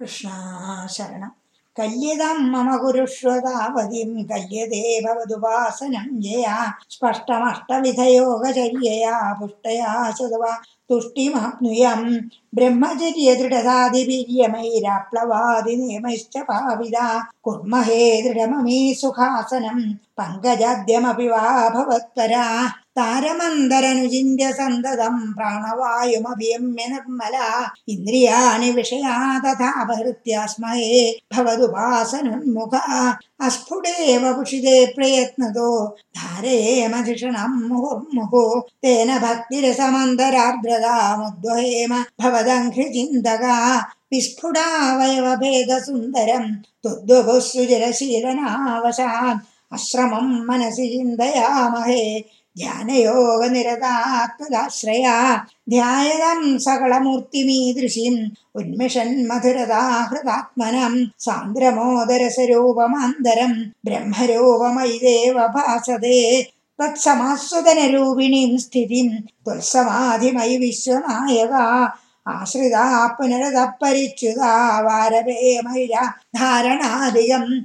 കൃഷ്ണാശരണം. കല്യതം മമ കുരുഷ്വതാപതിം കല്യതേ ഭവതുപാസനം ജയാ. സ്പഷ്ടമഷ്ടവിധയോഗചര്യയാ പുഷ്ടയാ ചതുവാ. ബ്രഹ്മചര്യ ബ്രഹ്മചര്യദൃഢതാതിവീര്യമൈരാപ്ലവാതി നിയമൈശ്ച ഭാവിത. കുർമഹേ ദൃഢമമീ സുഖാസനം പങ്കജാദ്യമപി വാ ഭവത്തരാ तारमन्दरनुचिन्त्य सन्दतं प्राणवायुमभियम्य निर्मला इन्द्रियाणि विषया तथापहृत्य स्महे भवदुपासनोन्मुखा अस्फुटेव पुषिते प्रयत्नतो मुहुर्मुहुः तेन भक्तिरसमन्तरार्द्रतामुद्वहेम भवदङ्घ्रिचिन्तका विस्फुटावयवभेदसुन्दरं तुद्वभुः सुजलशीलनावशात् अश्रमं मनसि चिन्तयामहे ധ്യാനയോഗനിരതാത്മതാശ്രയാ ധ്യായതം സകളമൂർത്തിമീദൃശീം ഉന്മിഷൻ മധുരതാഹൃതാത്മനം സാന്ദ്രമോദരസരൂപമാന്തരം ബ്രഹ്മരൂപമയി ദേവഭാസതേ തത്സമാസ്വദനരൂപിണീം സ്ഥിതിം. ത്വത്സമാധിമയി വിശ്വനായക. ആശ്രിതാ പുനരതപ്പരിച്യുതാ. വാരപേ മൈര ധാരണാധികം.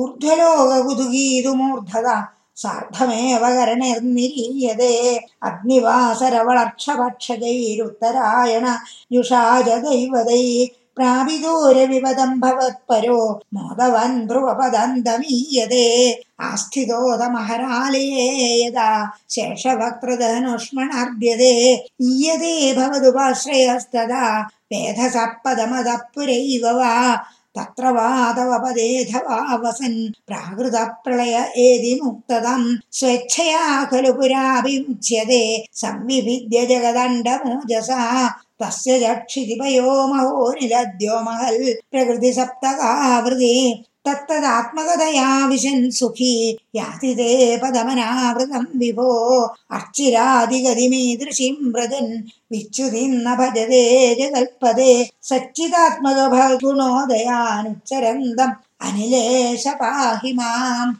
ऊर्ध्वलोककुतुकीतुमूर्धത सार्धमेव करणैर्निरीयते अग्निवासरवलक्षभक्षकैरुत्तरायण युषाज दैवदै भवत्परो मोदवन् ध्रुवपदन्तमीयते आस्थितोदमहरालये यदा शेषवक्त्रधनुष्मणार्ध्यते ईयते भवदुपाश्रयस्तदा वेधसः पदमदः पुरैव वा तत्र वा तव पदेऽथवा वसन् प्राकृतप्रलय एदि मुक्तदं स्वेच्छया खलु पुराभिमुच्यते। संविभिद्य जगदण्डमोजसा। तस्य चक्षितिपयो महो निलद्यो महल्। प्रकृतिसप्तकावृति तत्तदात्मकतया विशन् सुखी याति ते पदमनावृतं विभो अर्चिरादिगतिमीदृशीं व्रजन् विच्युतिं न भजते जगल्पदे सच्चिदात्मकभगुणोदयानुच्चरन्दम् अनिलेश पाहि माम्